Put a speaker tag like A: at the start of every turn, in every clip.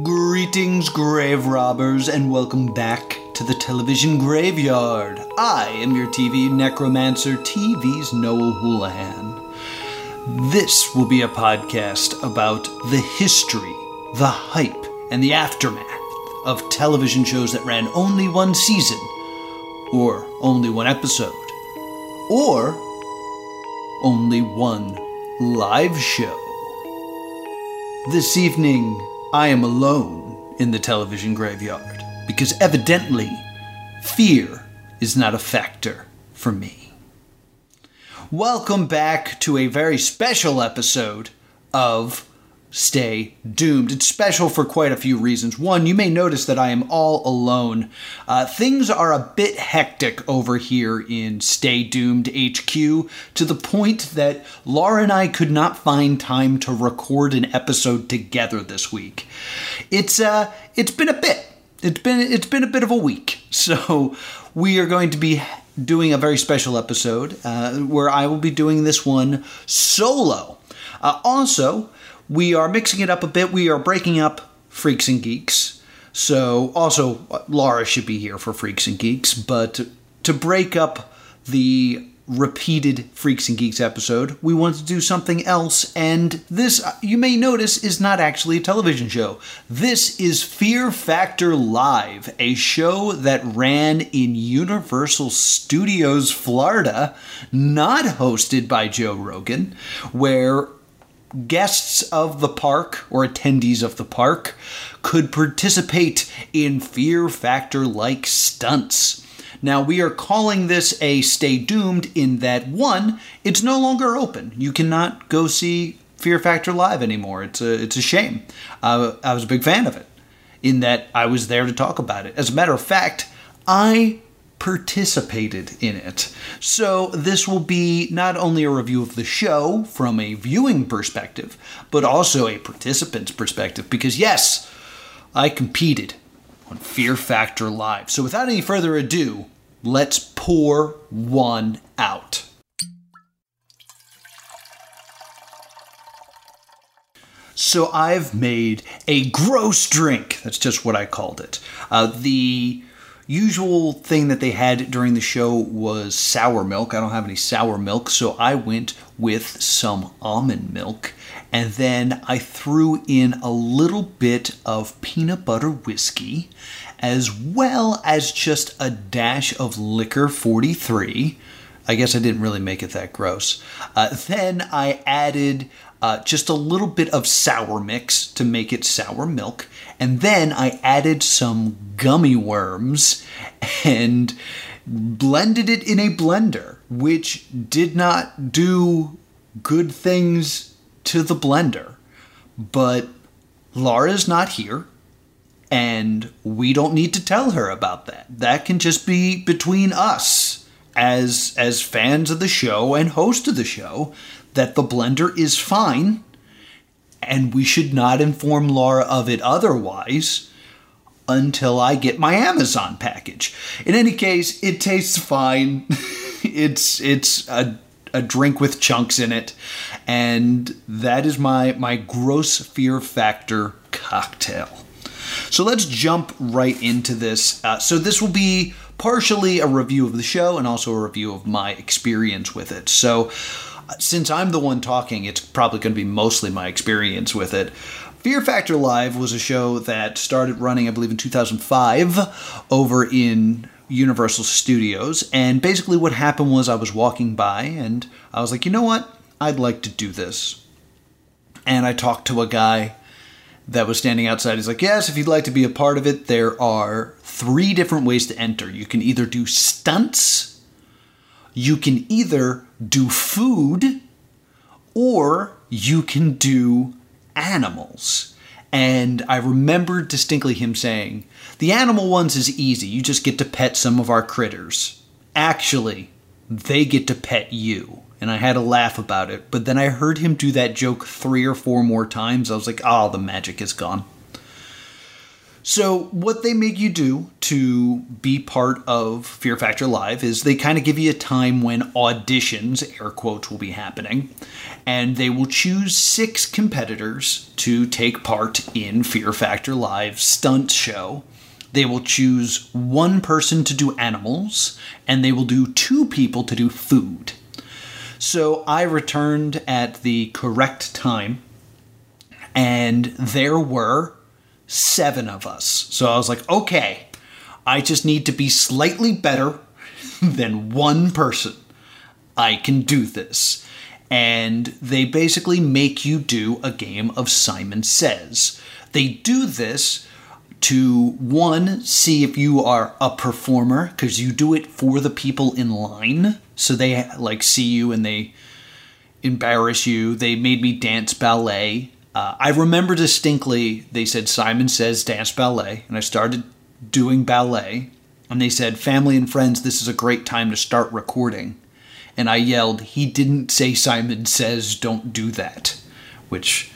A: Greetings, grave robbers, and welcome back to the television graveyard. I am your TV necromancer, TV's Noah Houlihan. This will be a podcast about the history, the hype, and the aftermath of television shows that ran only one season, or only one episode, or only one live show. This evening, I am alone in the television graveyard because evidently, fear is not a factor for me. Welcome back to a very special episode of Stay Doomed. It's special for quite a few reasons. One, you may notice that I am all alone. Uh, things are a bit hectic over here in Stay Doomed HQ to the point that Laura and I could not find time to record an episode together this week. It's uh, it's been a bit. It's been it's been a bit of a week. So we are going to be doing a very special episode uh, where I will be doing this one solo. Uh, also, we are mixing it up a bit. We are breaking up Freaks and Geeks. So, also, Laura should be here for Freaks and Geeks, but to break up the repeated Freaks and Geeks episode, we want to do something else, and this, uh, you may notice, is not actually a television show. This is Fear Factor Live, a show that ran in Universal Studios, Florida, not hosted by Joe Rogan, where guests of the park or attendees of the park could participate in fear factor like stunts. Now, we are calling this a Stay Doomed in that one, it's no longer open. You cannot go see Fear Factor live anymore. It's a, it's a shame. Uh, I was a big fan of it in that I was there to talk about it. As a matter of fact, I participated in it. So, this will be not only a review of the show from a viewing perspective, but also a participant's perspective, because yes, I competed on Fear Factor Live. So, without any further ado, let's pour one out. So, I've made a gross drink. That's just what I called it. Uh, the usual thing that they had during the show was sour milk. I don't have any sour milk, so I went with some almond milk. And then I threw in a little bit of peanut butter whiskey, as well as just a dash of Licor 43. I guess I didn't really make it that gross. Uh, then I added uh, just a little bit of sour mix to make it sour milk. And then I added some gummy worms and blended it in a blender, which did not do good things to the blender. But Laura's not here, and we don't need to tell her about that. That can just be between us as as fans of the show and host of the show that the blender is fine and we should not inform Laura of it otherwise until I get my Amazon package. In any case, it tastes fine. it's it's a a drink with chunks in it, and that is my my gross fear factor cocktail. So let's jump right into this. Uh, so this will be partially a review of the show and also a review of my experience with it. So since I'm the one talking, it's probably going to be mostly my experience with it. Fear Factor Live was a show that started running, I believe, in 2005 over in Universal Studios. And basically, what happened was I was walking by and I was like, you know what? I'd like to do this. And I talked to a guy that was standing outside. He's like, yes, if you'd like to be a part of it, there are three different ways to enter. You can either do stunts, you can either do food, or you can do animals. And I remember distinctly him saying, The animal ones is easy. You just get to pet some of our critters. Actually, they get to pet you. And I had a laugh about it. But then I heard him do that joke three or four more times. I was like, oh, the magic is gone. So, what they make you do to be part of Fear Factor Live is they kind of give you a time when auditions, air quotes, will be happening, and they will choose six competitors to take part in Fear Factor Live stunt show. They will choose one person to do animals, and they will do two people to do food. So, I returned at the correct time, and there were seven of us. So I was like, okay, I just need to be slightly better than one person. I can do this. And they basically make you do a game of Simon Says. They do this to one, see if you are a performer, because you do it for the people in line. So they like see you and they embarrass you. They made me dance ballet uh, I remember distinctly they said Simon says dance ballet, and I started doing ballet, and they said family and friends, this is a great time to start recording, and I yelled, he didn't say Simon says don't do that, which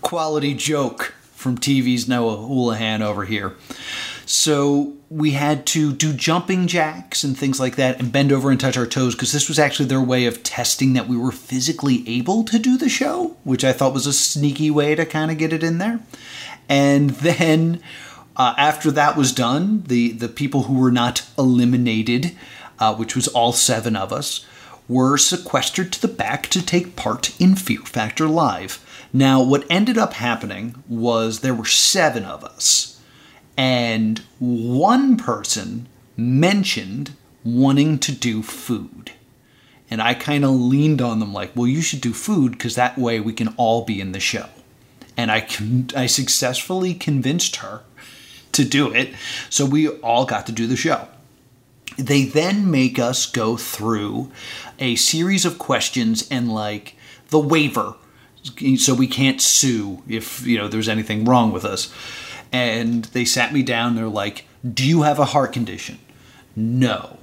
A: quality joke from TV's Noah Houlihan over here. So we had to do jumping jacks and things like that and bend over and touch our toes because this was actually their way of testing that we were physically able to do the show, which I thought was a sneaky way to kind of get it in there. And then uh, after that was done, the, the people who were not eliminated, uh, which was all seven of us, were sequestered to the back to take part in Fear Factor Live. Now, what ended up happening was there were seven of us and one person mentioned wanting to do food. And I kind of leaned on them like, well, you should do food because that way we can all be in the show. And I, con- I successfully convinced her to do it. So we all got to do the show. They then make us go through a series of questions and like the waiver so we can't sue if you know there's anything wrong with us and they sat me down. They're like, Do you have a heart condition? No.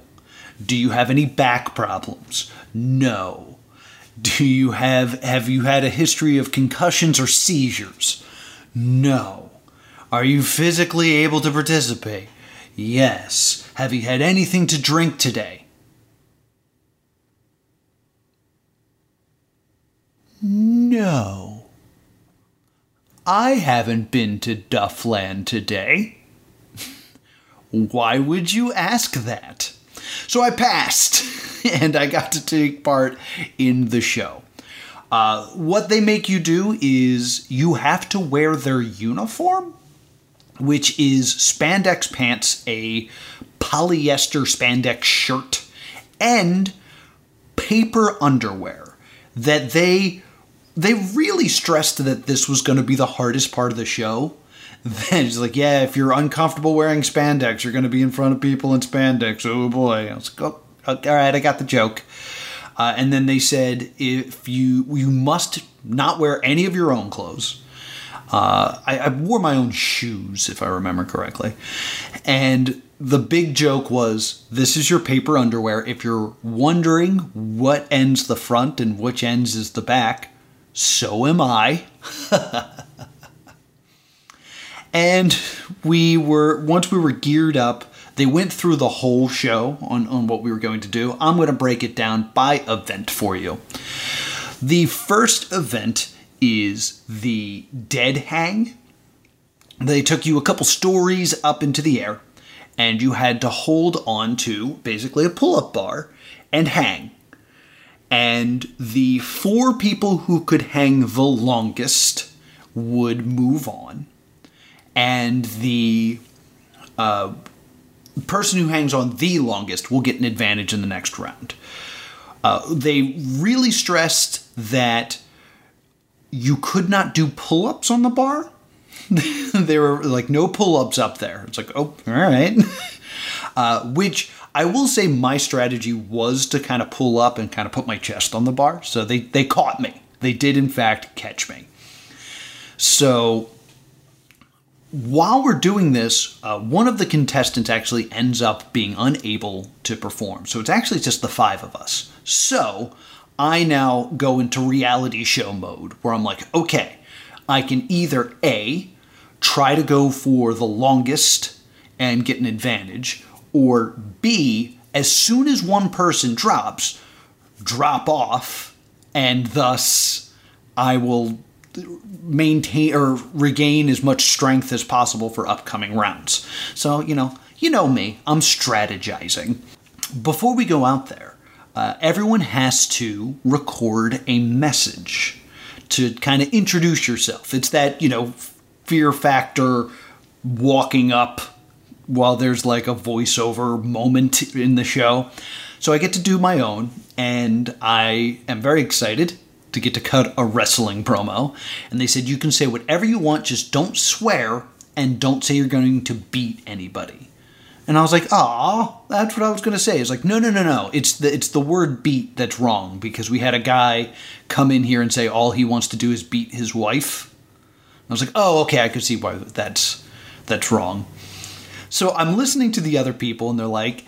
A: Do you have any back problems? No. Do you have have you had a history of concussions or seizures? No. Are you physically able to participate? Yes. Have you had anything to drink today? No. I haven't been to Duffland today. Why would you ask that? So I passed, and I got to take part in the show. Uh, what they make you do is you have to wear their uniform, which is spandex pants, a polyester spandex shirt, and paper underwear that they they really stressed that this was going to be the hardest part of the show. Then it's like, yeah, if you're uncomfortable wearing spandex, you're going to be in front of people in spandex. Oh boy! I was like, oh, all right, I got the joke. Uh, and then they said if you you must not wear any of your own clothes. Uh, I, I wore my own shoes, if I remember correctly. And the big joke was this is your paper underwear. If you're wondering what ends the front and which ends is the back, so am I. and we were, once we were geared up, they went through the whole show on, on what we were going to do. I'm going to break it down by event for you. The first event is the dead hang. They took you a couple stories up into the air, and you had to hold on to basically a pull up bar and hang and the four people who could hang the longest would move on, and the uh, person who hangs on the longest will get an advantage in the next round. Uh, they really stressed that you could not do pull ups on the bar. there were like no pull ups up there. It's like, oh, all right. uh, which I will say my strategy was to kind of pull up and kind of put my chest on the bar. So they, they caught me. They did, in fact, catch me. So while we're doing this, uh, one of the contestants actually ends up being unable to perform. So it's actually just the five of us. So I now go into reality show mode where I'm like, okay, I can either A, try to go for the longest and get an advantage, or B, as soon as one person drops, drop off, and thus I will maintain or regain as much strength as possible for upcoming rounds. So, you know, you know me, I'm strategizing. Before we go out there, uh, everyone has to record a message to kind of introduce yourself. It's that, you know, fear factor walking up while there's like a voiceover moment in the show. So I get to do my own, and I am very excited to get to cut a wrestling promo. And they said, You can say whatever you want, just don't swear and don't say you're going to beat anybody. And I was like, "Ah, that's what I was going to say." It's like, "No, no, no, no. It's the it's the word beat that's wrong because we had a guy come in here and say all he wants to do is beat his wife." I was like, "Oh, okay, I could see why that's that's wrong." So I'm listening to the other people and they're like,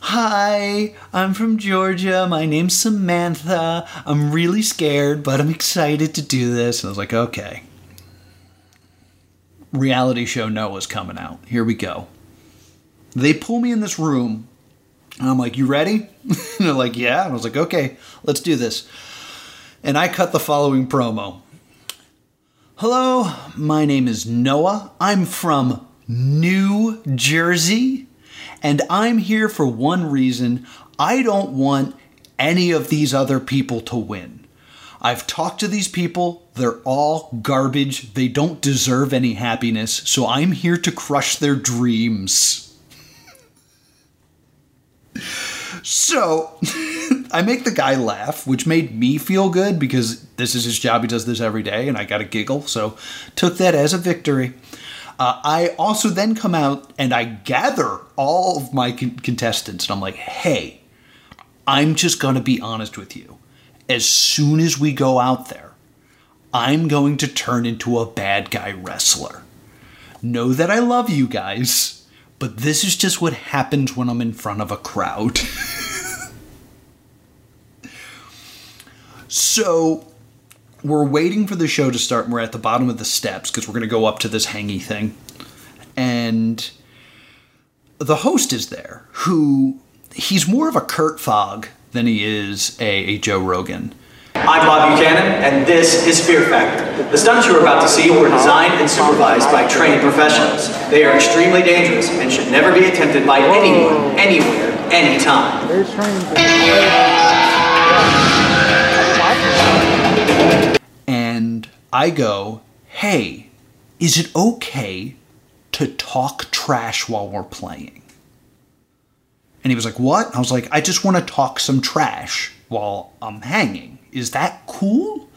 A: Hi, I'm from Georgia. My name's Samantha. I'm really scared, but I'm excited to do this. And I was like, okay. Reality show Noah's coming out. Here we go. They pull me in this room, and I'm like, You ready? and they're like, Yeah. And I was like, Okay, let's do this. And I cut the following promo Hello, my name is Noah. I'm from New Jersey. And I'm here for one reason I don't want any of these other people to win. I've talked to these people, they're all garbage, they don't deserve any happiness, so I'm here to crush their dreams. so, I make the guy laugh, which made me feel good because this is his job, he does this every day, and I got a giggle, so took that as a victory. Uh, I also then come out and I gather all of my con- contestants and I'm like, hey, I'm just going to be honest with you. As soon as we go out there, I'm going to turn into a bad guy wrestler. Know that I love you guys, but this is just what happens when I'm in front of a crowd. so we're waiting for the show to start and we're at the bottom of the steps because we're going to go up to this hangy thing and the host is there who he's more of a Kurt Fogg than he is a, a Joe Rogan.
B: I'm Bob Buchanan, and this is Fear Factor. The stunts you are about to see were designed and supervised by trained professionals. They are extremely dangerous and should never be attempted by anyone, anywhere, anytime.
A: I go, hey, is it okay to talk trash while we're playing? And he was like, what? I was like, I just want to talk some trash while I'm hanging. Is that cool?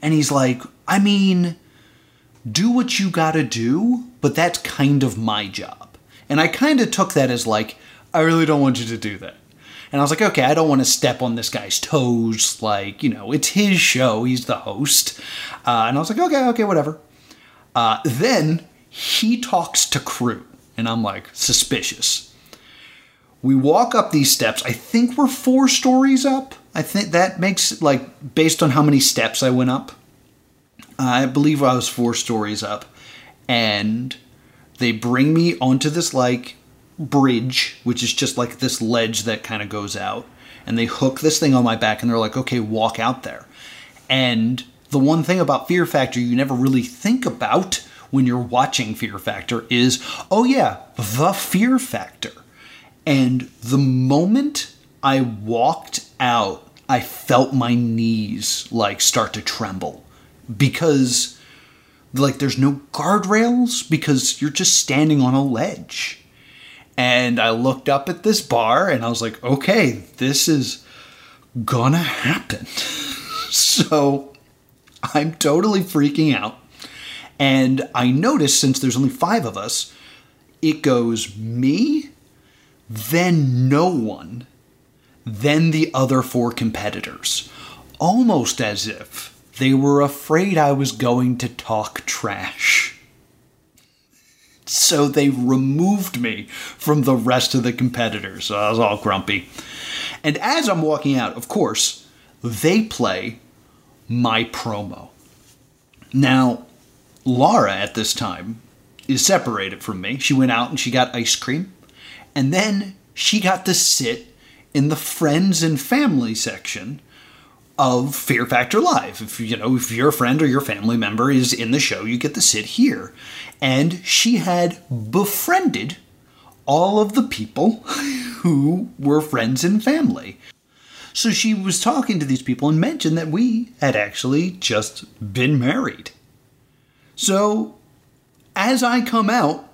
A: And he's like, I mean, do what you gotta do, but that's kind of my job. And I kind of took that as like, I really don't want you to do that. And I was like, okay, I don't want to step on this guy's toes. Like, you know, it's his show. He's the host. Uh, and I was like, okay, okay, whatever. Uh, then he talks to crew. And I'm like, suspicious. We walk up these steps. I think we're four stories up. I think that makes, like, based on how many steps I went up. I believe I was four stories up. And they bring me onto this, like, bridge, which is just like this ledge that kind of goes out. And they hook this thing on my back and they're like, okay, walk out there. And the one thing about Fear Factor you never really think about when you're watching Fear Factor is, oh yeah, the Fear Factor. And the moment I walked out, I felt my knees like start to tremble because like there's no guardrails because you're just standing on a ledge. And I looked up at this bar and I was like, okay, this is gonna happen. so I'm totally freaking out. And I noticed since there's only five of us, it goes me, then no one, then the other four competitors. Almost as if they were afraid I was going to talk trash. So they removed me from the rest of the competitors. So I was all grumpy. And as I'm walking out, of course, they play my promo. Now, Laura at this time is separated from me. She went out and she got ice cream. And then she got to sit in the friends and family section of Fear Factor Live. If you know, if your friend or your family member is in the show, you get to sit here. And she had befriended all of the people who were friends and family. So she was talking to these people and mentioned that we had actually just been married. So as I come out,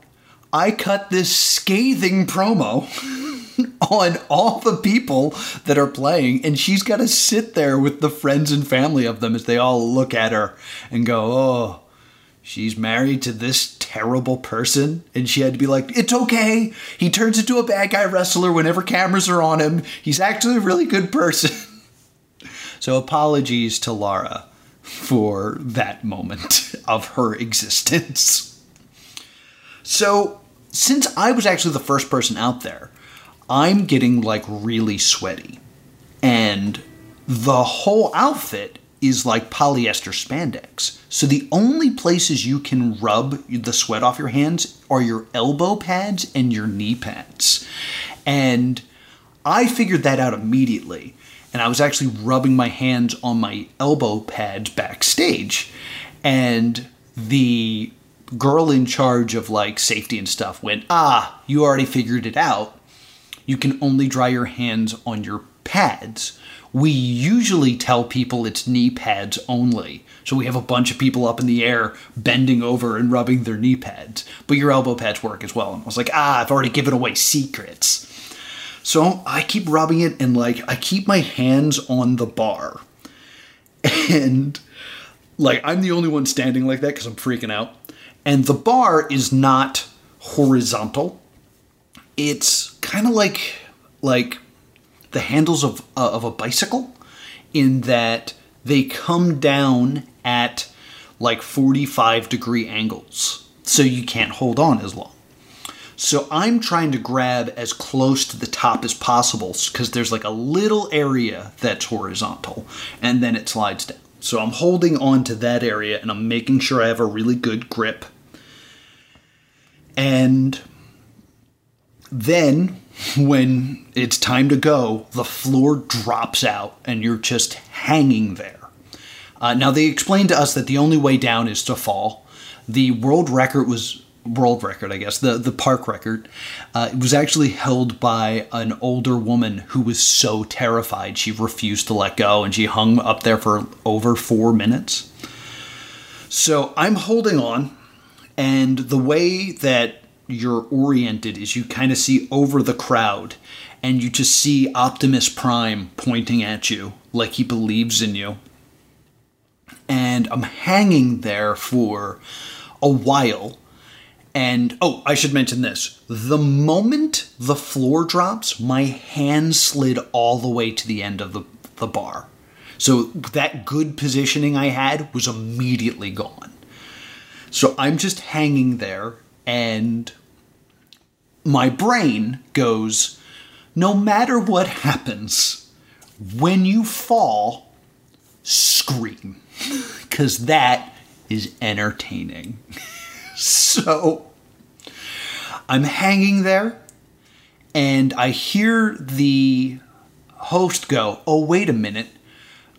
A: I cut this scathing promo on all the people that are playing, and she's got to sit there with the friends and family of them as they all look at her and go, Oh, she's married to this terrible person. And she had to be like, It's okay. He turns into a bad guy wrestler whenever cameras are on him. He's actually a really good person. so, apologies to Laura for that moment of her existence. So, since I was actually the first person out there, I'm getting like really sweaty. And the whole outfit is like polyester spandex. So the only places you can rub the sweat off your hands are your elbow pads and your knee pads. And I figured that out immediately. And I was actually rubbing my hands on my elbow pads backstage. And the girl in charge of like safety and stuff went, Ah, you already figured it out. You can only dry your hands on your pads. We usually tell people it's knee pads only. So we have a bunch of people up in the air bending over and rubbing their knee pads. But your elbow pads work as well. And I was like, ah, I've already given away secrets. So I keep rubbing it and like I keep my hands on the bar. And like I'm the only one standing like that because I'm freaking out and the bar is not horizontal. It's kind of like like the handles of uh, of a bicycle in that they come down at like 45 degree angles. So you can't hold on as long. So I'm trying to grab as close to the top as possible because there's like a little area that's horizontal and then it slides down. So I'm holding on to that area and I'm making sure I have a really good grip and then when it's time to go, the floor drops out and you're just hanging there. Uh, now, they explained to us that the only way down is to fall. The world record was world record, I guess, the, the park record. Uh, it was actually held by an older woman who was so terrified she refused to let go and she hung up there for over four minutes. So I'm holding on and the way that you're oriented is you kind of see over the crowd and you just see Optimus Prime pointing at you like he believes in you. And I'm hanging there for a while. And oh, I should mention this. The moment the floor drops, my hand slid all the way to the end of the, the bar. So that good positioning I had was immediately gone. So I'm just hanging there, and my brain goes, no matter what happens, when you fall, scream. Because that is entertaining. so I'm hanging there, and I hear the host go, oh, wait a minute,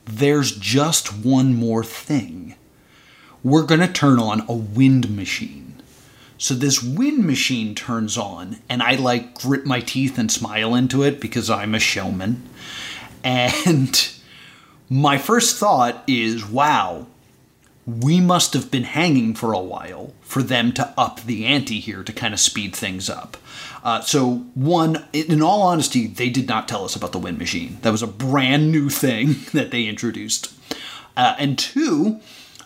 A: there's just one more thing we're going to turn on a wind machine. So this wind machine turns on, and I like grit my teeth and smile into it because I'm a showman. And my first thought is wow, we must have been hanging for a while for them to up the ante here to kind of speed things up. Uh, so, one, in all honesty, they did not tell us about the wind machine. That was a brand new thing that they introduced. Uh, and two,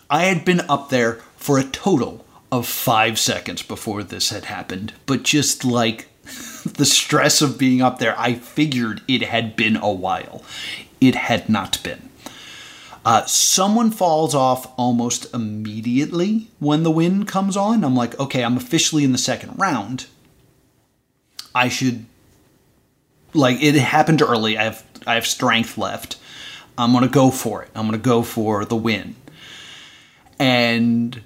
A: I had been up there for a total of five seconds before this had happened, but just like the stress of being up there, I figured it had been a while. It had not been. Uh, someone falls off almost immediately when the wind comes on. I'm like, okay, I'm officially in the second round. I should like it happened early. I have I have strength left. I'm gonna go for it. I'm gonna go for the win and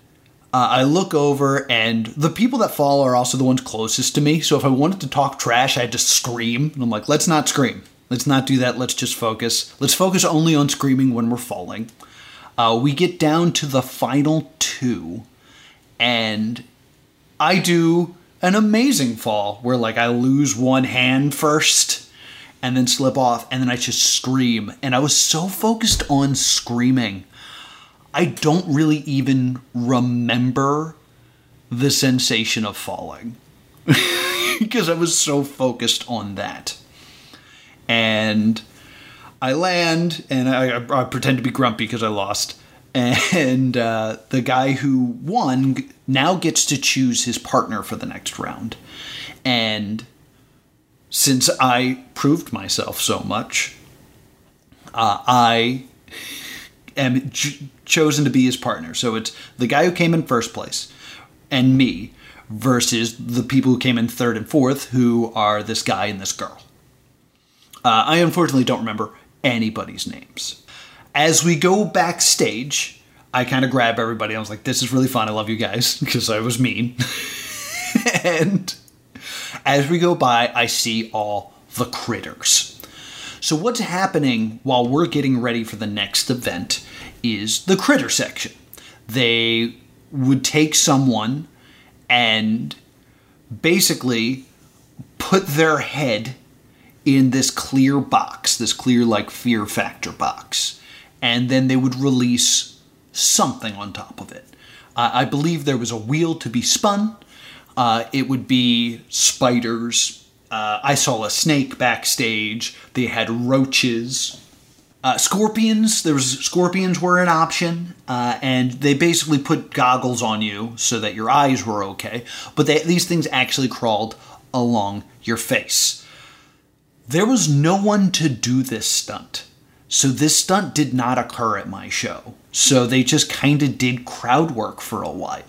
A: Uh, I look over, and the people that fall are also the ones closest to me. So if I wanted to talk trash, I had to scream. And I'm like, let's not scream. Let's not do that. Let's just focus. Let's focus only on screaming when we're falling. Uh, we get down to the final two, and I do an amazing fall where, like, I lose one hand first and then slip off, and then I just scream. And I was so focused on screaming I don't really even remember the sensation of falling because I was so focused on that. And I land and I, I pretend to be grumpy because I lost. And uh, the guy who won now gets to choose his partner for the next round. And since I proved myself so much, uh, I am ch- chosen to be his partner. So it's the guy who came in first place and me versus the people who came in third and fourth, who are this guy and this girl. Uh, I unfortunately don't remember anybody's names. As we go backstage, I kind of grab everybody. I was like, this is really fun. I love you guys because I was mean. and as we go by, I see all the critters. So, what's happening while we're getting ready for the next event is the critter section. They would take someone and basically put their head in this clear box, this clear, like, fear factor box, and then they would release something on top of it. Uh, I believe there was a wheel to be spun. Uh, it would be spiders. Uh, I saw a snake backstage. They had roaches. Uh, scorpions, there was scorpions were an option, uh, and they basically put goggles on you so that your eyes were okay. But they, these things actually crawled along your face. There was no one to do this stunt, so this stunt did not occur at my show. So they just kind of did crowd work for a while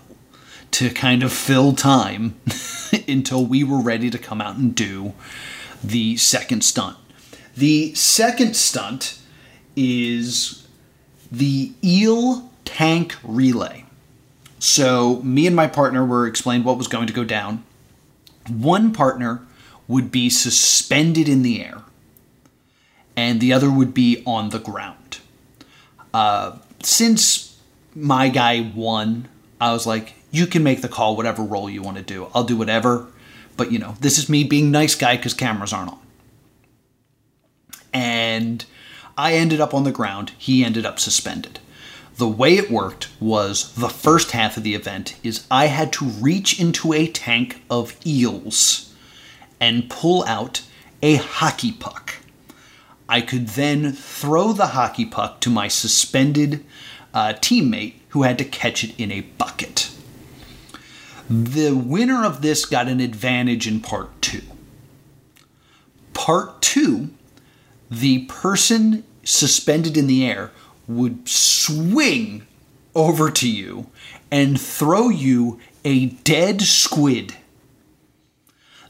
A: to kind of fill time until we were ready to come out and do the second stunt. The second stunt is the eel tank relay. So, me and my partner were explained what was going to go down. One partner would be suspended in the air, and the other would be on the ground. Uh, since my guy won, I was like, you can make the call, whatever role you want to do. I'll do whatever. But, you know, this is me being nice guy because cameras aren't on. And I ended up on the ground, he ended up suspended. The way it worked was the first half of the event is I had to reach into a tank of eels and pull out a hockey puck. I could then throw the hockey puck to my suspended uh, teammate who had to catch it in a bucket. The winner of this got an advantage in part two. Part two, the person suspended in the air would swing over to you and throw you a dead squid.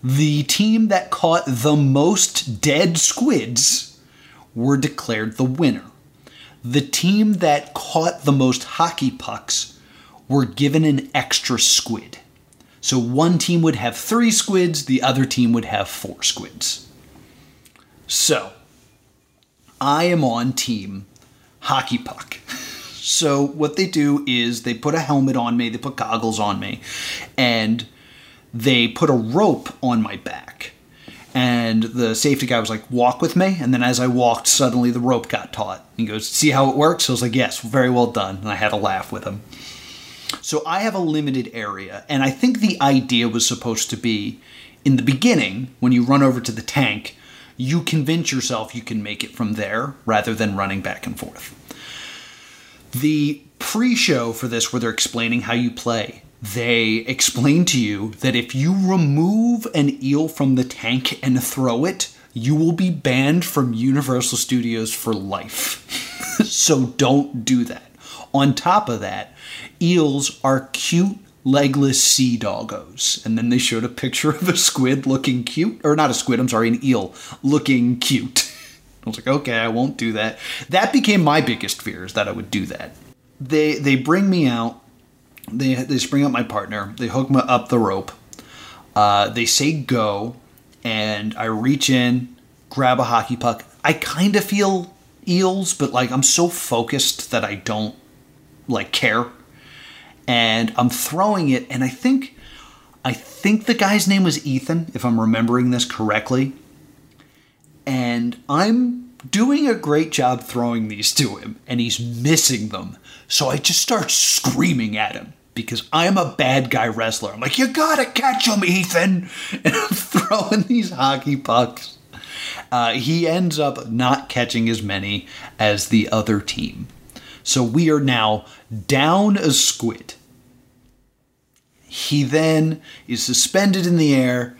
A: The team that caught the most dead squids were declared the winner. The team that caught the most hockey pucks were given an extra squid. So one team would have three squids, the other team would have four squids. So, I am on team hockey puck. So what they do is they put a helmet on me, they put goggles on me, and they put a rope on my back. And the safety guy was like, "Walk with me." And then as I walked, suddenly the rope got taut. He goes, "See how it works?" I was like, "Yes, very well done." And I had a laugh with him. So I have a limited area, and I think the idea was supposed to be in the beginning when you run over to the tank you convince yourself you can make it from there rather than running back and forth. The pre show for this, where they're explaining how you play, they explain to you that if you remove an eel from the tank and throw it, you will be banned from Universal Studios for life. so don't do that. On top of that, eels are cute legless sea doggos. And then they showed a picture of a squid looking cute, or not a squid, I'm sorry, an eel looking cute. I was like, okay, I won't do that. That became my biggest fear is that I would do that. They they bring me out. they they spring up my partner. They hook me up the rope. Uh, they say go, and I reach in, grab a hockey puck. I kind of feel eels, but like I'm so focused that I don't like care. And I'm throwing it, and I think I think the guy's name was Ethan, if I'm remembering this correctly. And I'm doing a great job throwing these to him, and he's missing them. So I just start screaming at him because I'm a bad guy wrestler. I'm like, you gotta catch him, Ethan! And I'm throwing these hockey pucks. Uh, he ends up not catching as many as the other team. So we are now down a squid. He then is suspended in the air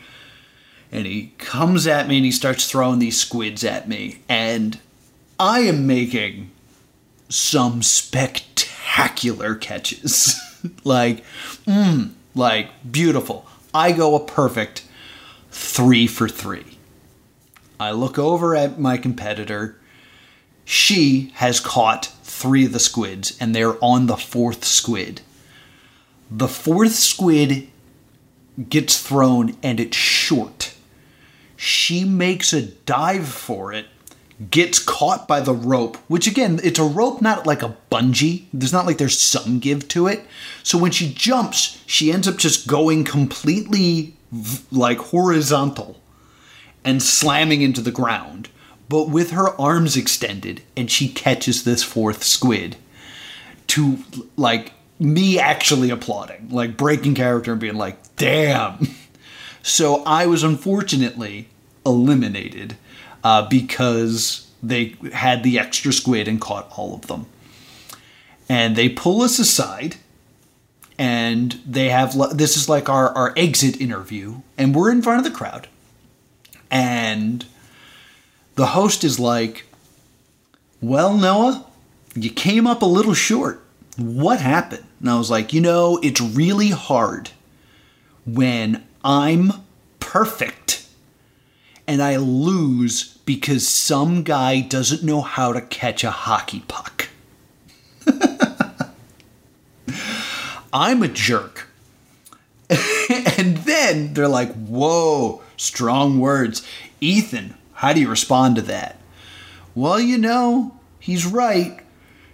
A: and he comes at me and he starts throwing these squids at me. And I am making some spectacular catches. like, mm, like beautiful. I go a perfect three for three. I look over at my competitor. She has caught three of the squids, and they're on the fourth squid. The fourth squid gets thrown, and it's short. She makes a dive for it, gets caught by the rope, which again, it's a rope, not like a bungee. There's not like there's some give to it. So when she jumps, she ends up just going completely like horizontal and slamming into the ground, but with her arms extended, and she catches this fourth squid to like me actually applauding, like breaking character and being like, damn. So I was unfortunately eliminated uh, because they had the extra squid and caught all of them. And they pull us aside and they have this is like our, our exit interview and we're in front of the crowd and the host is like well noah you came up a little short what happened and i was like you know it's really hard when i'm perfect and i lose because some guy doesn't know how to catch a hockey puck I'm a jerk. and then they're like, whoa, strong words. Ethan, how do you respond to that? Well, you know, he's right.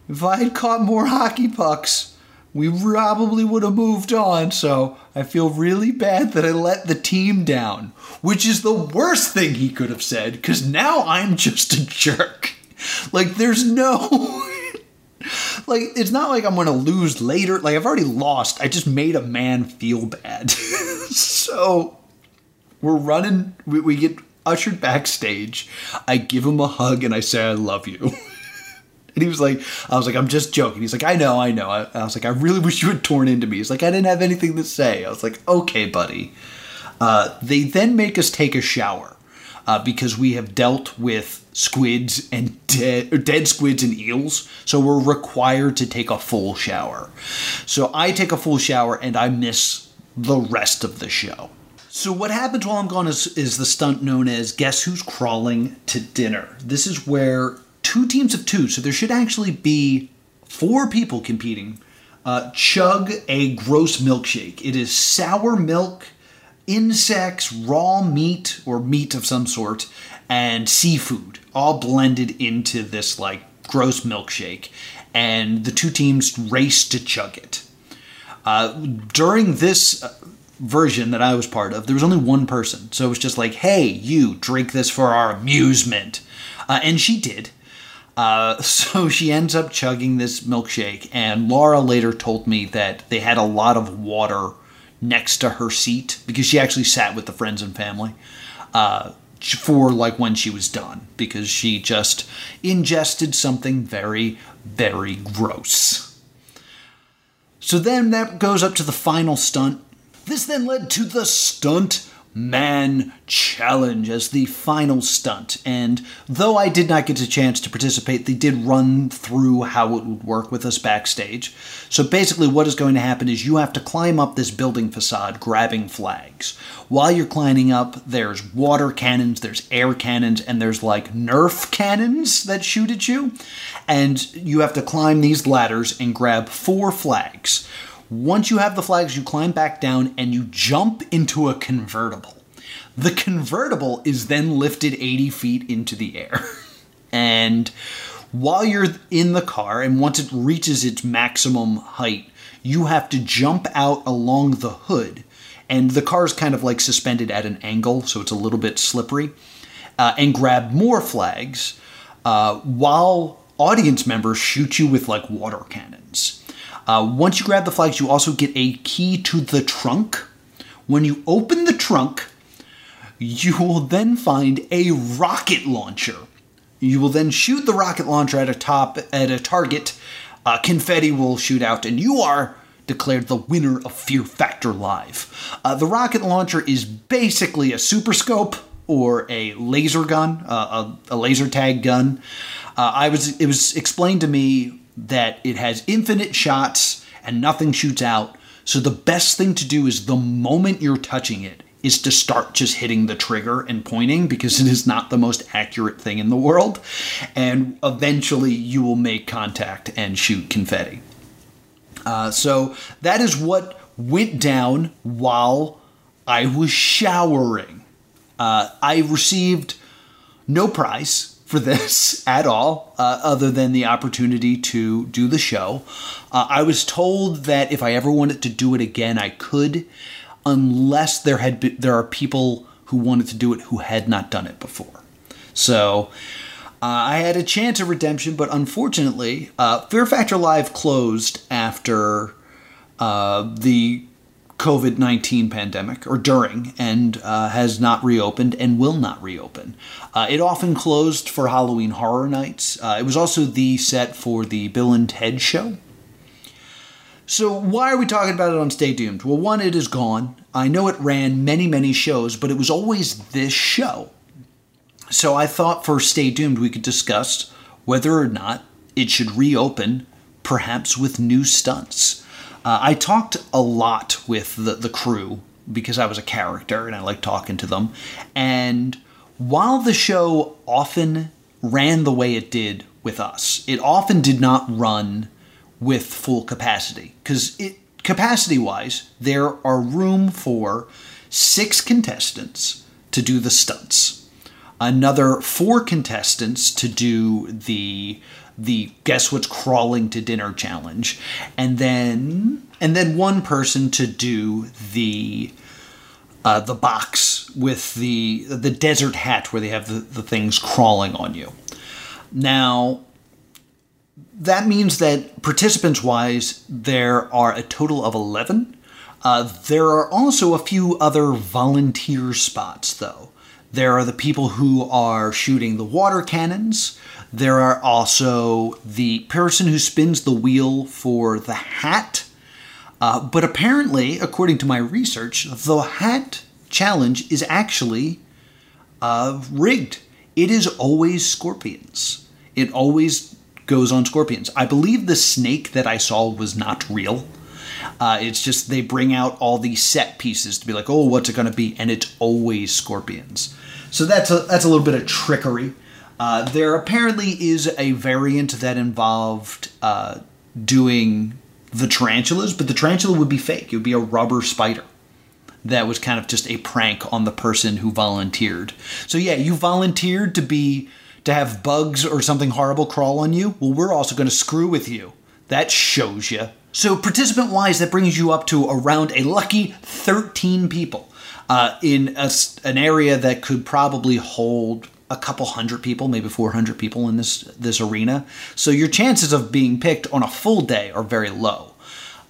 A: If I had caught more hockey pucks, we probably would have moved on, so I feel really bad that I let the team down. Which is the worst thing he could have said, because now I'm just a jerk. Like, there's no. like it's not like I'm going to lose later. Like I've already lost. I just made a man feel bad. so we're running. We, we, get ushered backstage. I give him a hug and I say I love you. and he was like, I was like, I'm just joking. He's like, I know, I know. I, I was like, I really wish you had torn into me. He's like, I didn't have anything to say. I was like, okay, buddy. Uh, they then make us take a shower uh, because we have dealt with squids and dead, dead squids and eels, so we're required to take a full shower. So I take a full shower and I miss the rest of the show. So what happens while I'm gone is, is the stunt known as Guess Who's Crawling to Dinner. This is where two teams of two, so there should actually be four people competing, uh, chug a gross milkshake. It is sour milk insects, raw meat or meat of some sort, and seafood all blended into this like gross milkshake. And the two teams race to chug it. Uh, during this uh, version that I was part of, there was only one person. So it was just like, hey, you drink this for our amusement. Uh, and she did. Uh, so she ends up chugging this milkshake, and Laura later told me that they had a lot of water next to her seat because she actually sat with the friends and family uh, for like when she was done because she just ingested something very, very gross. So then that goes up to the final stunt. This then led to the stunt Man Challenge as the final stunt. And though I did not get a chance to participate, they did run through how it would work with us backstage. So basically, what is going to happen is you have to climb up this building facade grabbing flags. While you're climbing up, there's water cannons, there's air cannons, and there's like Nerf cannons that shoot at you. And you have to climb these ladders and grab four flags Once you have the flags, you climb back down and you jump into a convertible. The convertible is then lifted 80 feet into the air. and while you're in the car, and once it reaches its maximum height, you have to jump out along the hood. And the car is kind of like suspended at an angle, so it's a little bit slippery, uh, and grab more flags uh, while audience members shoot you with like water cannons. Uh, once you grab the flags, you also get a key to the trunk. When you open the trunk, you will then find a rocket launcher. You will then shoot the rocket launcher at a top at a target. Uh, confetti will shoot out, and you are declared the winner of Fear Factor Live. Uh, the rocket launcher is basically a super scope or a laser gun, uh, a, a, laser tag gun. Uh, I was it was explained to me that it has infinite shots and nothing shoots out. So the best thing to do is the moment you're touching it is to start just hitting the trigger and pointing because it is not the most accurate thing in the world. And eventually you will make contact and shoot confetti. Uh, so that is what went down while I was showering. Uh, I received no prize for this at all, uh, other than the opportunity to do the show. Uh, I was told that if I ever wanted to do it again, I could, unless there had been, there are people who wanted to do it who had not done it before. So uh, I had a chance of redemption, but unfortunately, uh, Fear Factor Live closed after uh, the COVID 19 pandemic, or during, and uh, has not reopened and will not reopen. Uh, it often closed for Halloween Horror Nights. Uh, it was also the set for the Bill and Ted show. So, why are we talking about it on Stay Doomed? Well, one, it is gone. I know it ran many, many shows, but it was always this show. So, I thought for Stay Doomed, we could discuss whether or not it should reopen, perhaps with new stunts. Uh, I talked a lot with the, the crew because I was a character and I like talking to them. And while the show often ran the way it did with us, it often did not run with full capacity because it capacity wise there are room for six contestants to do the stunts another four contestants to do the the guess what's crawling to dinner challenge. And then and then one person to do the uh, the box with the the desert hat where they have the, the things crawling on you. Now that means that participants wise there are a total of 11 uh, there are also a few other volunteer spots though. There are the people who are shooting the water cannons there are also the person who spins the wheel for the hat. Uh, but apparently, according to my research, the hat challenge is actually uh, rigged. It is always scorpions. It always goes on scorpions. I believe the snake that I saw was not real. Uh, it's just they bring out all these set pieces to be like, oh, what's it going to be? And it's always scorpions. So that's a, that's a little bit of trickery. Uh, there apparently is a variant that involved uh, doing the tarantulas, but the tarantula would be fake. It would be a rubber spider that was kind of just a prank on the person who volunteered. So yeah, you volunteered to be to have bugs or something horrible crawl on you. Well, we're also going to screw with you. That shows you. So participant wise, that brings you up to around a lucky 13 people uh, in a, an area that could probably hold a couple hundred people, maybe 400 people in this this arena. So your chances of being picked on a full day are very low.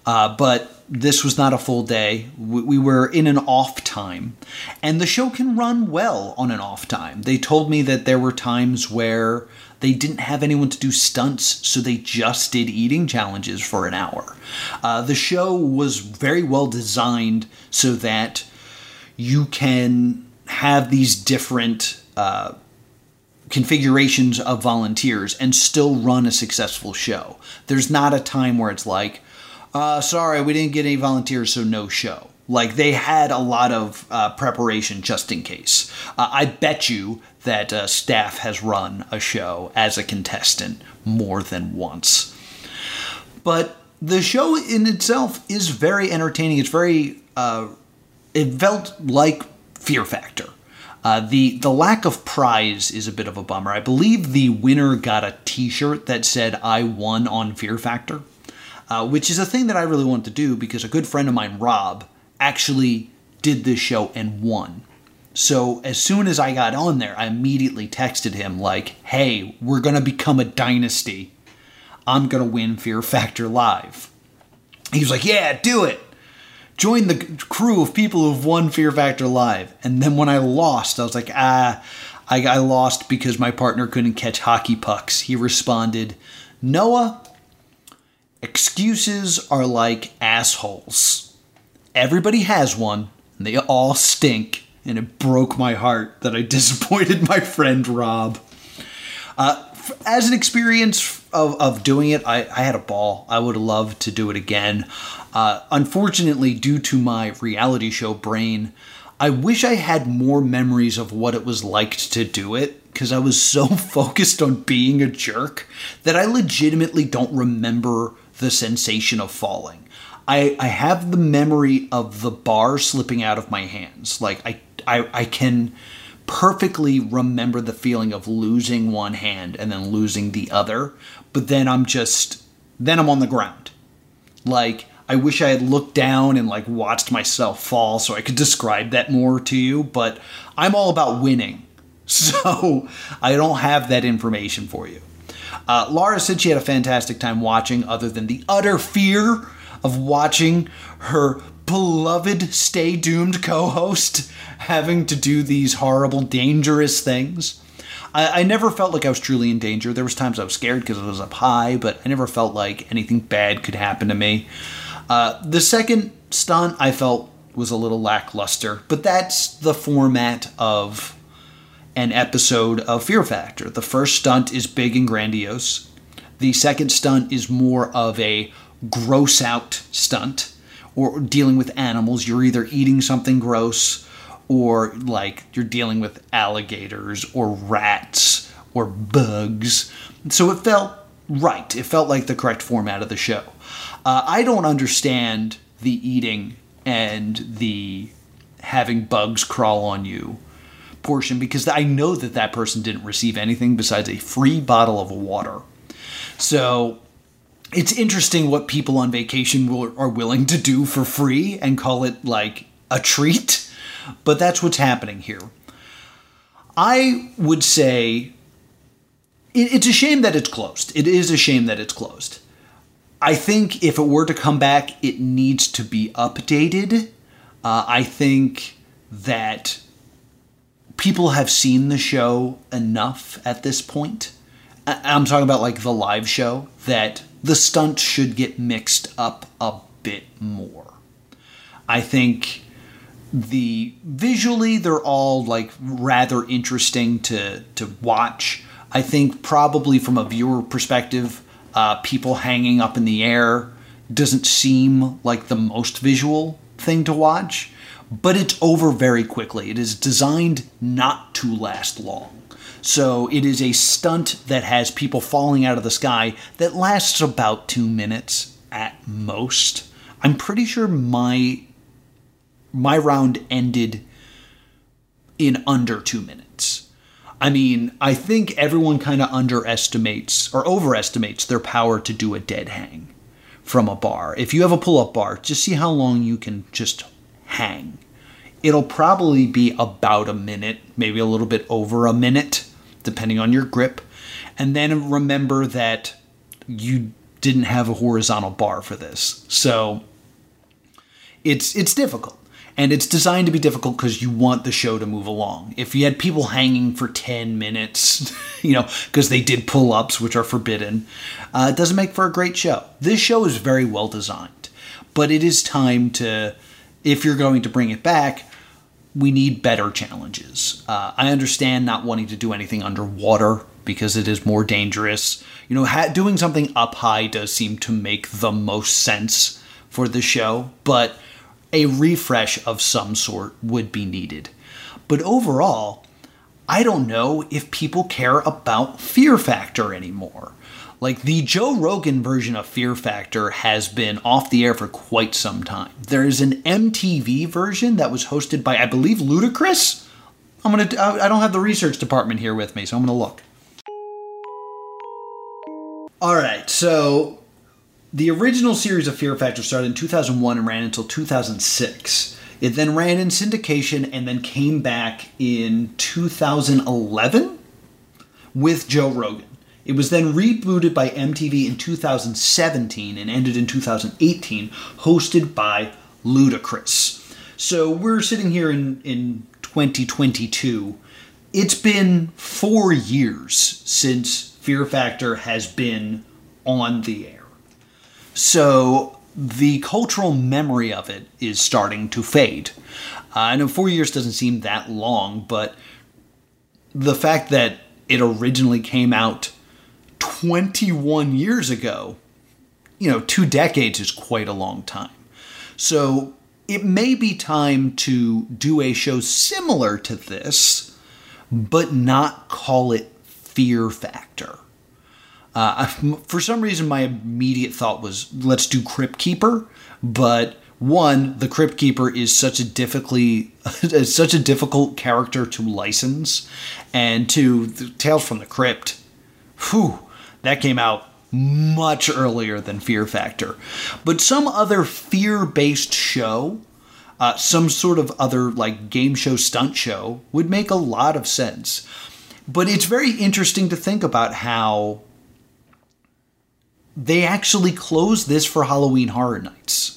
A: Uh, but this was not a full day. We, we were in an off time, and the show can run well on an off time. They told me that there were times where they didn't have anyone to do stunts, so they just did eating challenges for an hour. Uh, the show was very well designed so that you can have these different uh, configurations of volunteers and still run a successful show. There's not a time where it's like, uh, sorry, we didn't get any volunteers, so no show. Like they had a lot of uh, preparation just in case. Uh, I bet you that uh, staff has run a show as a contestant more than once. But the show in itself is very entertaining. It's very, uh, it felt like Fear Factor. Uh, the the lack of prize is a bit of a bummer. I believe the winner got a T-shirt that said "I won on Fear Factor," uh, which is a thing that I really wanted to do because a good friend of mine, Rob, actually did this show and won. So as soon as I got on there, I immediately texted him like, "Hey, we're gonna become a dynasty. I'm gonna win Fear Factor live." He was like, "Yeah, do it." Join the crew of people who've won Fear Factor live. And then when I lost, I was like, ah, I, I lost because my partner couldn't catch hockey pucks. He responded, Noah, excuses are like assholes. Everybody has one, and they all stink. And it broke my heart that I disappointed my friend Rob. Uh, as an experience of, of doing it, I, I had a ball. I would love to do it again. Uh, unfortunately, due to my reality show brain, I wish I had more memories of what it was like to do it because I was so focused on being a jerk that I legitimately don't remember the sensation of falling. I, I have the memory of the bar slipping out of my hands. Like I, I, I can perfectly remember the feeling of losing one hand and then losing the other, but then I'm just then I'm on the ground. Like I wish I had looked down and like watched myself fall so I could describe that more to you, but I'm all about winning. So I don't have that information for you. Uh, Laura said she had a fantastic time watching, other than the utter fear of watching her beloved Stay Doomed co host having to do these horrible, dangerous things. I, I, never felt like I was truly in danger. There was times I was scared because I was up high, but I never felt like anything bad could happen to me. Uh, the second stunt I felt was a little lackluster, but that's the format of an episode of Fear Factor. The first stunt is big and grandiose. The second stunt is more of a gross out stunt or dealing with animals. You're either eating something gross or like you're dealing with alligators or rats or bugs. So it felt right. It felt like the correct format of the show. Uh, I don't understand the eating and the having bugs crawl on you portion because I know that that person didn't receive anything besides a free bottle of water. So it's interesting what people on vacation will, are willing to do for free and call it like a treat, but that's what's happening here. I would say it, it's a shame that it's closed. It is a shame that it's closed. I think if it were to come back, it needs to be updated. Uh, I think that people have seen the show enough at this point. I'm talking about like the live show that the stunts should get mixed up a bit more. I think the visually they're all like rather interesting to to watch. I think probably from a viewer perspective, uh, people hanging up in the air doesn't seem like the most visual thing to watch, but it's over very quickly. It is designed not to last long. So it is a stunt that has people falling out of the sky that lasts about two minutes at most. I'm pretty sure my my round ended in under two minutes. I mean, I think everyone kind of underestimates or overestimates their power to do a dead hang from a bar. If you have a pull up bar, just see how long you can just hang. It'll probably be about a minute, maybe a little bit over a minute, depending on your grip. And then remember that you didn't have a horizontal bar for this. So it's it's difficult and it's designed to be difficult because you want the show to move along. If you had people hanging for 10 minutes, you know, because they did pull ups, which are forbidden, uh, it doesn't make for a great show. This show is very well designed, but it is time to, if you're going to bring it back, we need better challenges. Uh, I understand not wanting to do anything underwater because it is more dangerous. You know, ha- doing something up high does seem to make the most sense for the show, but a refresh of some sort would be needed. But overall, I don't know if people care about Fear Factor anymore. Like the Joe Rogan version of Fear Factor has been off the air for quite some time. There is an MTV version that was hosted by, I believe, Ludacris. I'm gonna. I don't have the research department here with me, so I'm gonna look. All right, so the original series of Fear Factor started in 2001 and ran until 2006. It then ran in syndication and then came back in 2011 with Joe Rogan. It was then rebooted by MTV in 2017 and ended in 2018, hosted by Ludacris. So we're sitting here in, in 2022. It's been four years since Fear Factor has been on the air. So the cultural memory of it is starting to fade. Uh, I know four years doesn't seem that long, but the fact that it originally came out 21 years ago, you know, two decades is quite a long time. So it may be time to do a show similar to this, but not call it Fear Factor. Uh, for some reason, my immediate thought was let's do Crypt Keeper, but one, the Crypt Keeper is such a difficultly such a difficult character to license, and two, Tales from the Crypt, whew, that came out much earlier than Fear Factor. But some other fear based show, uh, some sort of other like game show, stunt show, would make a lot of sense. But it's very interesting to think about how they actually closed this for Halloween Horror Nights.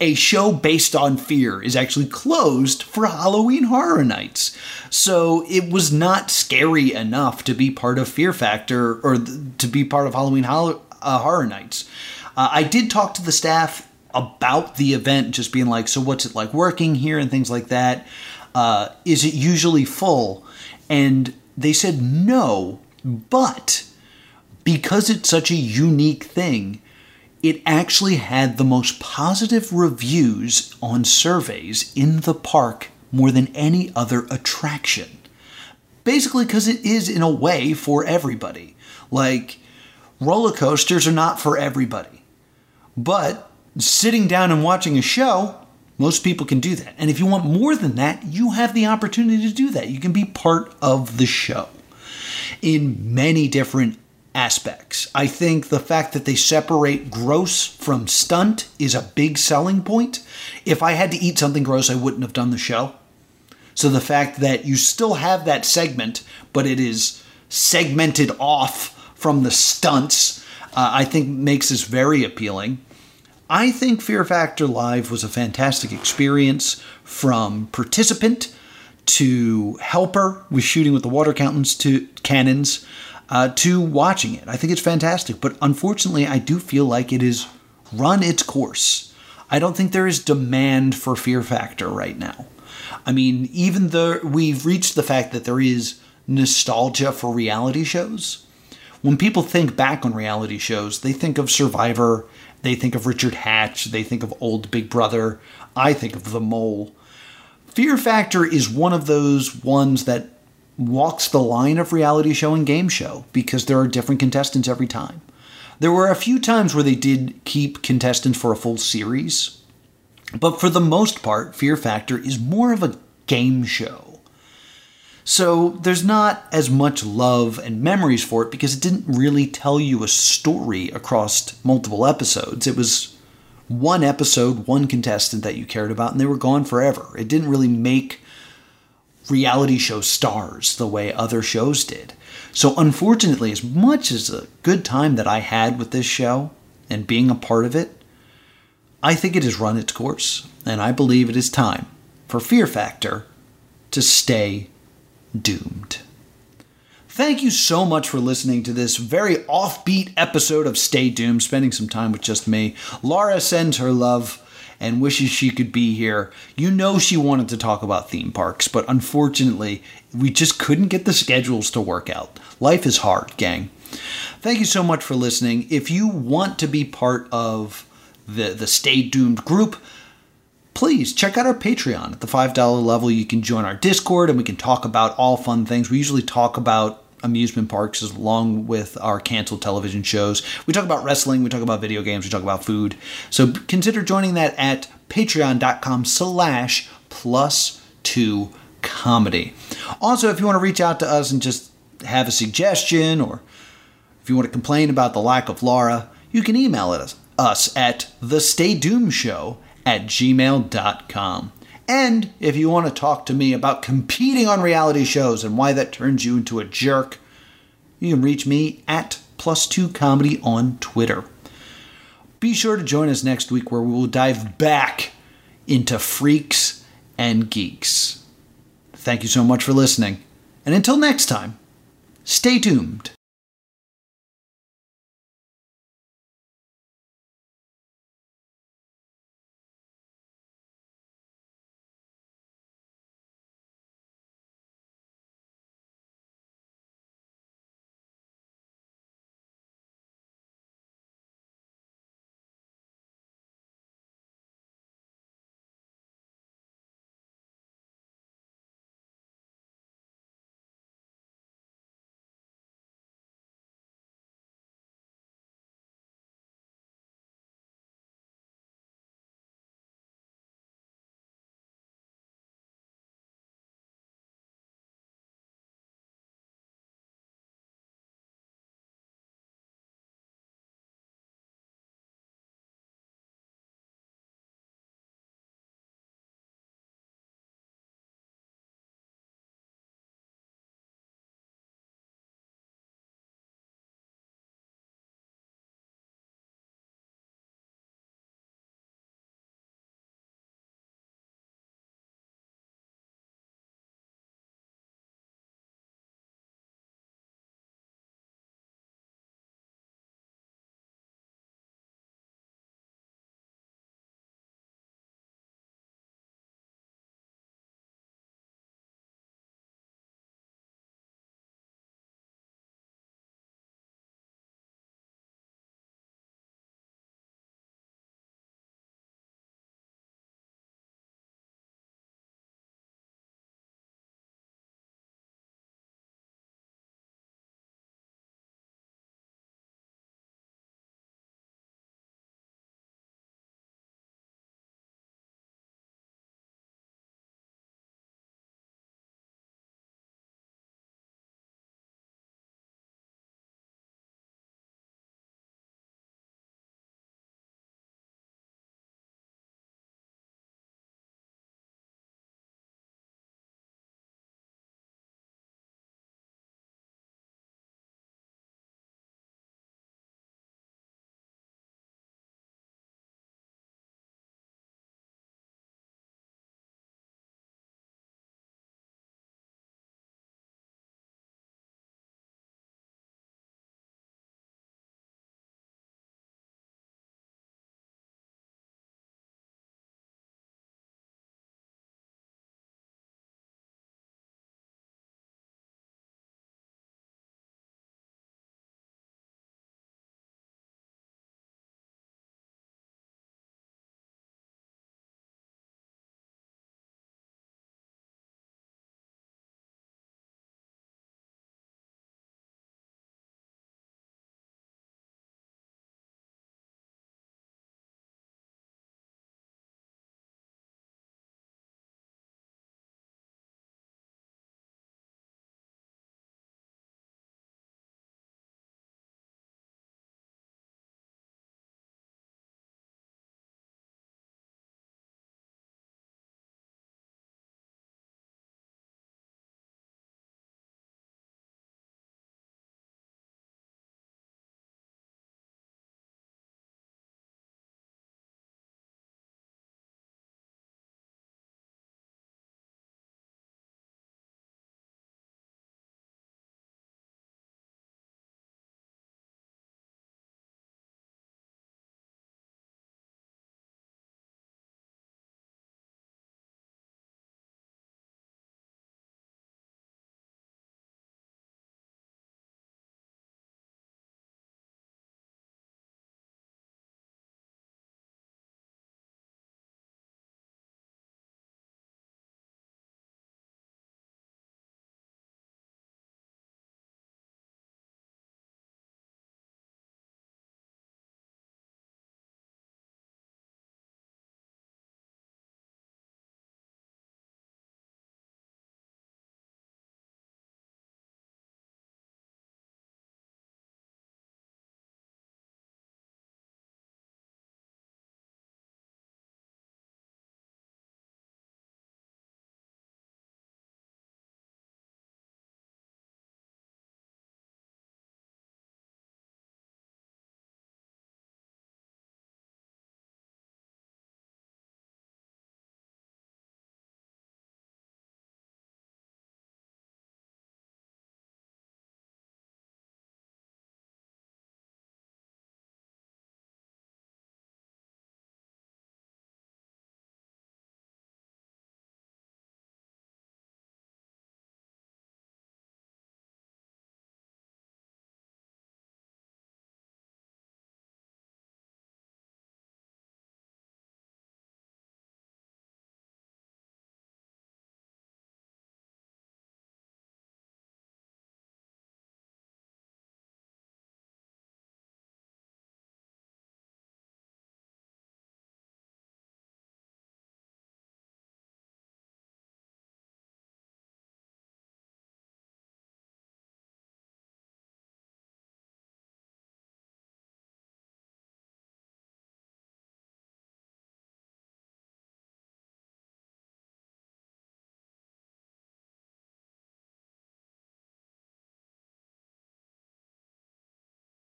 A: A show based on fear is actually closed for Halloween Horror Nights. So it was not scary enough to be part of Fear Factor or to be part of Halloween uh, Horror Nights. Uh, I did talk to the staff about the event, just being like, so what's it like working here and things like that. Uh, is it usually full? And they said no, but because it's such a unique thing, it actually had the most positive reviews on surveys in the park more than any other attraction. Basically, because it is, in a way, for everybody. Like, roller coasters are not for everybody. But sitting down and watching a show, most people can do that. And if you want more than that, you have the opportunity to do that. You can be part of the show in many different aspects. I think the fact that they separate gross from stunt is a big selling point. If I had to eat something gross, I wouldn't have done the show. So the fact that you still have that segment, but it is segmented off from the stunts, uh, I think makes this very appealing. I think Fear Factor Live was a fantastic experience from participant to helper with shooting with the water cannons to cannons uh, to watching it. I think it's fantastic, but unfortunately, I do feel like it has run its course. I don't think there is demand for Fear Factor right now. I mean, even though we've reached the fact that there is nostalgia for reality shows, when people think back on reality shows, they think of Survivor, they think of Richard Hatch, they think of Old Big Brother, I think of The Mole. Fear Factor is one of those ones that walks the line of reality show and game show because there are different contestants every time. There were a few times where they did keep contestants for a full series, but for the most part, Fear Factor is more of a game show. So there's not as much love and memories for it because it didn't really tell you a story across multiple episodes. It was one episode, one contestant that you cared about, and they were gone forever. It didn't really make reality show stars the way other shows did. So, unfortunately, as much as a good time that I had with this show and being a part of it, I think it has run its course, and I believe it is time for Fear Factor to stay doomed. Thank you so much for listening to this very offbeat episode of Stay Doomed, spending some time with just me. Laura sends her love and wishes she could be here. You know she wanted to talk about theme parks, but unfortunately, we just couldn't get the schedules to work out. Life is hard, gang. Thank you so much for listening. If you want to be part of the, the Stay Doomed group, please check out our Patreon. At the $5 level, you can join our Discord and we can talk about all fun things. We usually talk about amusement parks along with our canceled television shows. We talk about wrestling, we talk about video games, we talk about food. So consider joining that at patreon.com slash plus two comedy. Also, if you want to reach out to us and just have a suggestion or if you want to complain about the lack of Laura, you can email us, us at the Stay Doomed Show at gmail.com. And if you want to talk to me about competing on reality shows and why that turns you into a jerk, you can reach me at plus two comedy on Twitter. Be sure to join us next week where we will dive back into freaks and geeks. Thank you so much for listening. And until next time, stay tuned.